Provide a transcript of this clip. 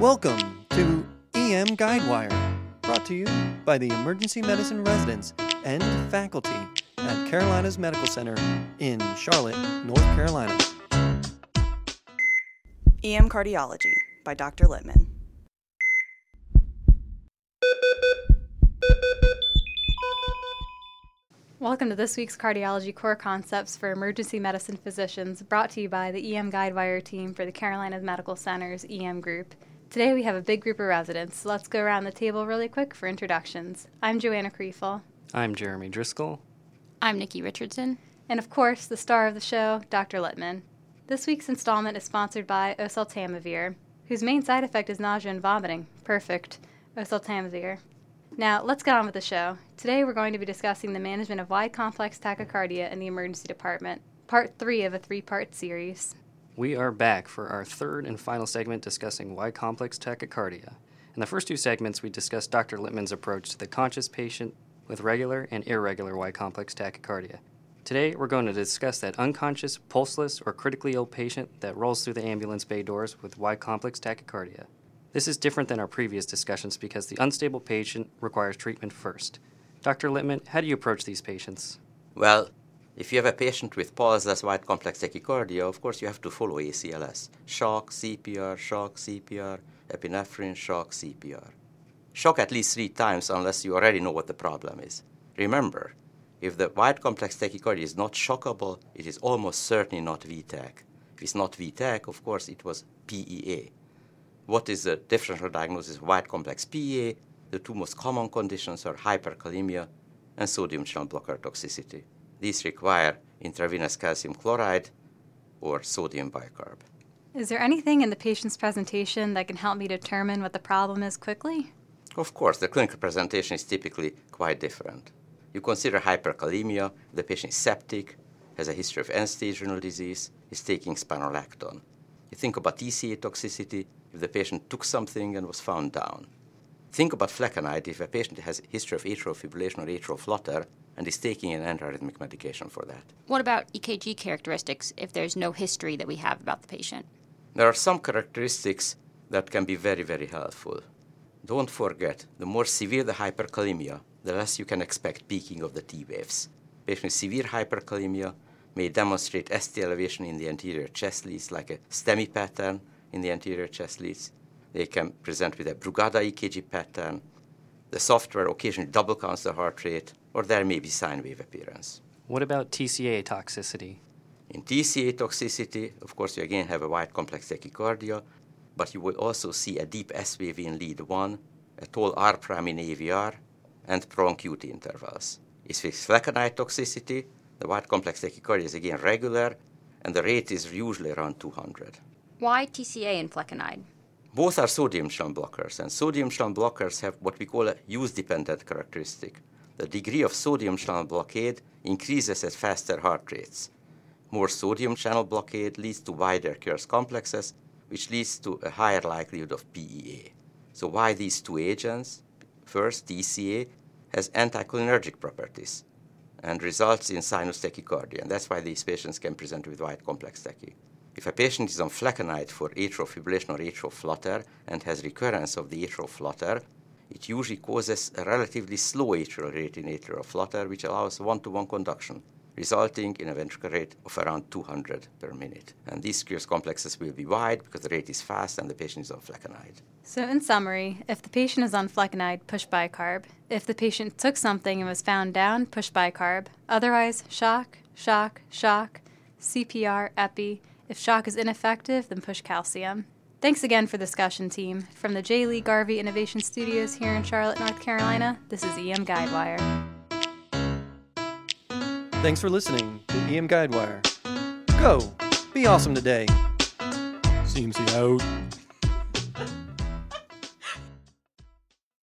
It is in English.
Welcome to EM Guidewire, brought to you by the emergency medicine residents and faculty at Carolinas Medical Center in Charlotte, North Carolina. EM Cardiology by Dr. Littmann. Welcome to this week's Cardiology Core Concepts for Emergency Medicine Physicians, brought to you by the EM Guidewire team for the Carolinas Medical Center's EM group. Today we have a big group of residents, so let's go around the table really quick for introductions. I'm Joanna Kriefel. I'm Jeremy Driscoll. I'm Nikki Richardson. And of course, the star of the show, Dr. Littmann. This week's installment is sponsored by oseltamivir, whose main side effect is nausea and vomiting. Perfect. Oseltamivir. Now, let's get on with the show. Today we're going to be discussing the management of wide complex tachycardia in the emergency department, part three of a three part series. We are back for our third and final segment discussing wide complex tachycardia. In the first two segments, we discussed Dr. Littmann's approach to the conscious patient with regular and irregular wide complex tachycardia. Today, we're going to discuss that unconscious, pulseless, or critically ill patient that rolls through the ambulance bay doors with wide complex tachycardia. This is different than our previous discussions because the unstable patient requires treatment first. Dr. Littmann, how do you approach these patients? Well, if you have a patient with pulseless wide complex tachycardia, of course you have to follow ACLS. Shock, CPR, shock, CPR, epinephrine, shock, CPR. Shock at least three times unless you already know what the problem is. Remember, if the wide complex tachycardia is not shockable, it is almost certainly not V-tach. If it's not V-tach, of course it was PEA. What is the differential diagnosis of wide complex PEA? The two most common conditions are hyperkalemia and sodium channel blocker toxicity. These require intravenous calcium chloride or sodium bicarb. Is there anything in the patient's presentation that can help me determine what the problem is quickly? Of course, the clinical presentation is typically quite different. You consider hyperkalemia, the patient is septic, has a history of end-stage renal disease, is taking spironolactone. You think about TCA toxicity, if the patient took something and was found down. Think about flecainide if a patient has a history of atrial fibrillation or atrial flutter and is taking an antiarrhythmic medication for that. What about EKG characteristics if there's no history that we have about the patient? There are some characteristics that can be very, very helpful. Don't forget, the more severe the hyperkalemia, the less you can expect peaking of the T waves. Patients with severe hyperkalemia may demonstrate ST elevation in the anterior chest leads like a STEMI pattern in the anterior chest leads. They can present with a Brugada EKG pattern. The software occasionally double counts the heart rate, or there may be sine wave appearance. What about TCA toxicity? In TCA toxicity, of course, you again have a wide complex tachycardia, but you will also see a deep S wave in lead 1, a tall R prime in AVR, and prolonged QT intervals. If it's flecainide toxicity, the wide complex tachycardia is again regular, and the rate is usually around 200. Why TCA and flecainide? Both are sodium channel blockers, and sodium channel blockers have what we call a use dependent characteristic. The degree of sodium channel blockade increases at faster heart rates. More sodium channel blockade leads to wider Kerr complexes, which leads to a higher likelihood of PEA. So, why these two agents? First, TCA has anticholinergic properties and results in sinus tachycardia, and that's why these patients can present with wide complex tachy. If a patient is on flecainide for atrial fibrillation or atrial flutter and has recurrence of the atrial flutter, it usually causes a relatively slow atrial rate in atrial flutter, which allows one-to-one conduction, resulting in a ventricular rate of around 200 per minute. And these Kerr complexes will be wide because the rate is fast and the patient is on flecainide. So, in summary, if the patient is on flecainide, push bicarb. If the patient took something and was found down, push bicarb. Otherwise, shock, shock, shock, CPR, epi. If shock is ineffective, then push calcium. Thanks again for the discussion, team. From the J. Lee Garvey Innovation Studios here in Charlotte, North Carolina, this is EM Guidewire. Thanks for listening to EM Guidewire. Go! Be awesome today! CMC out.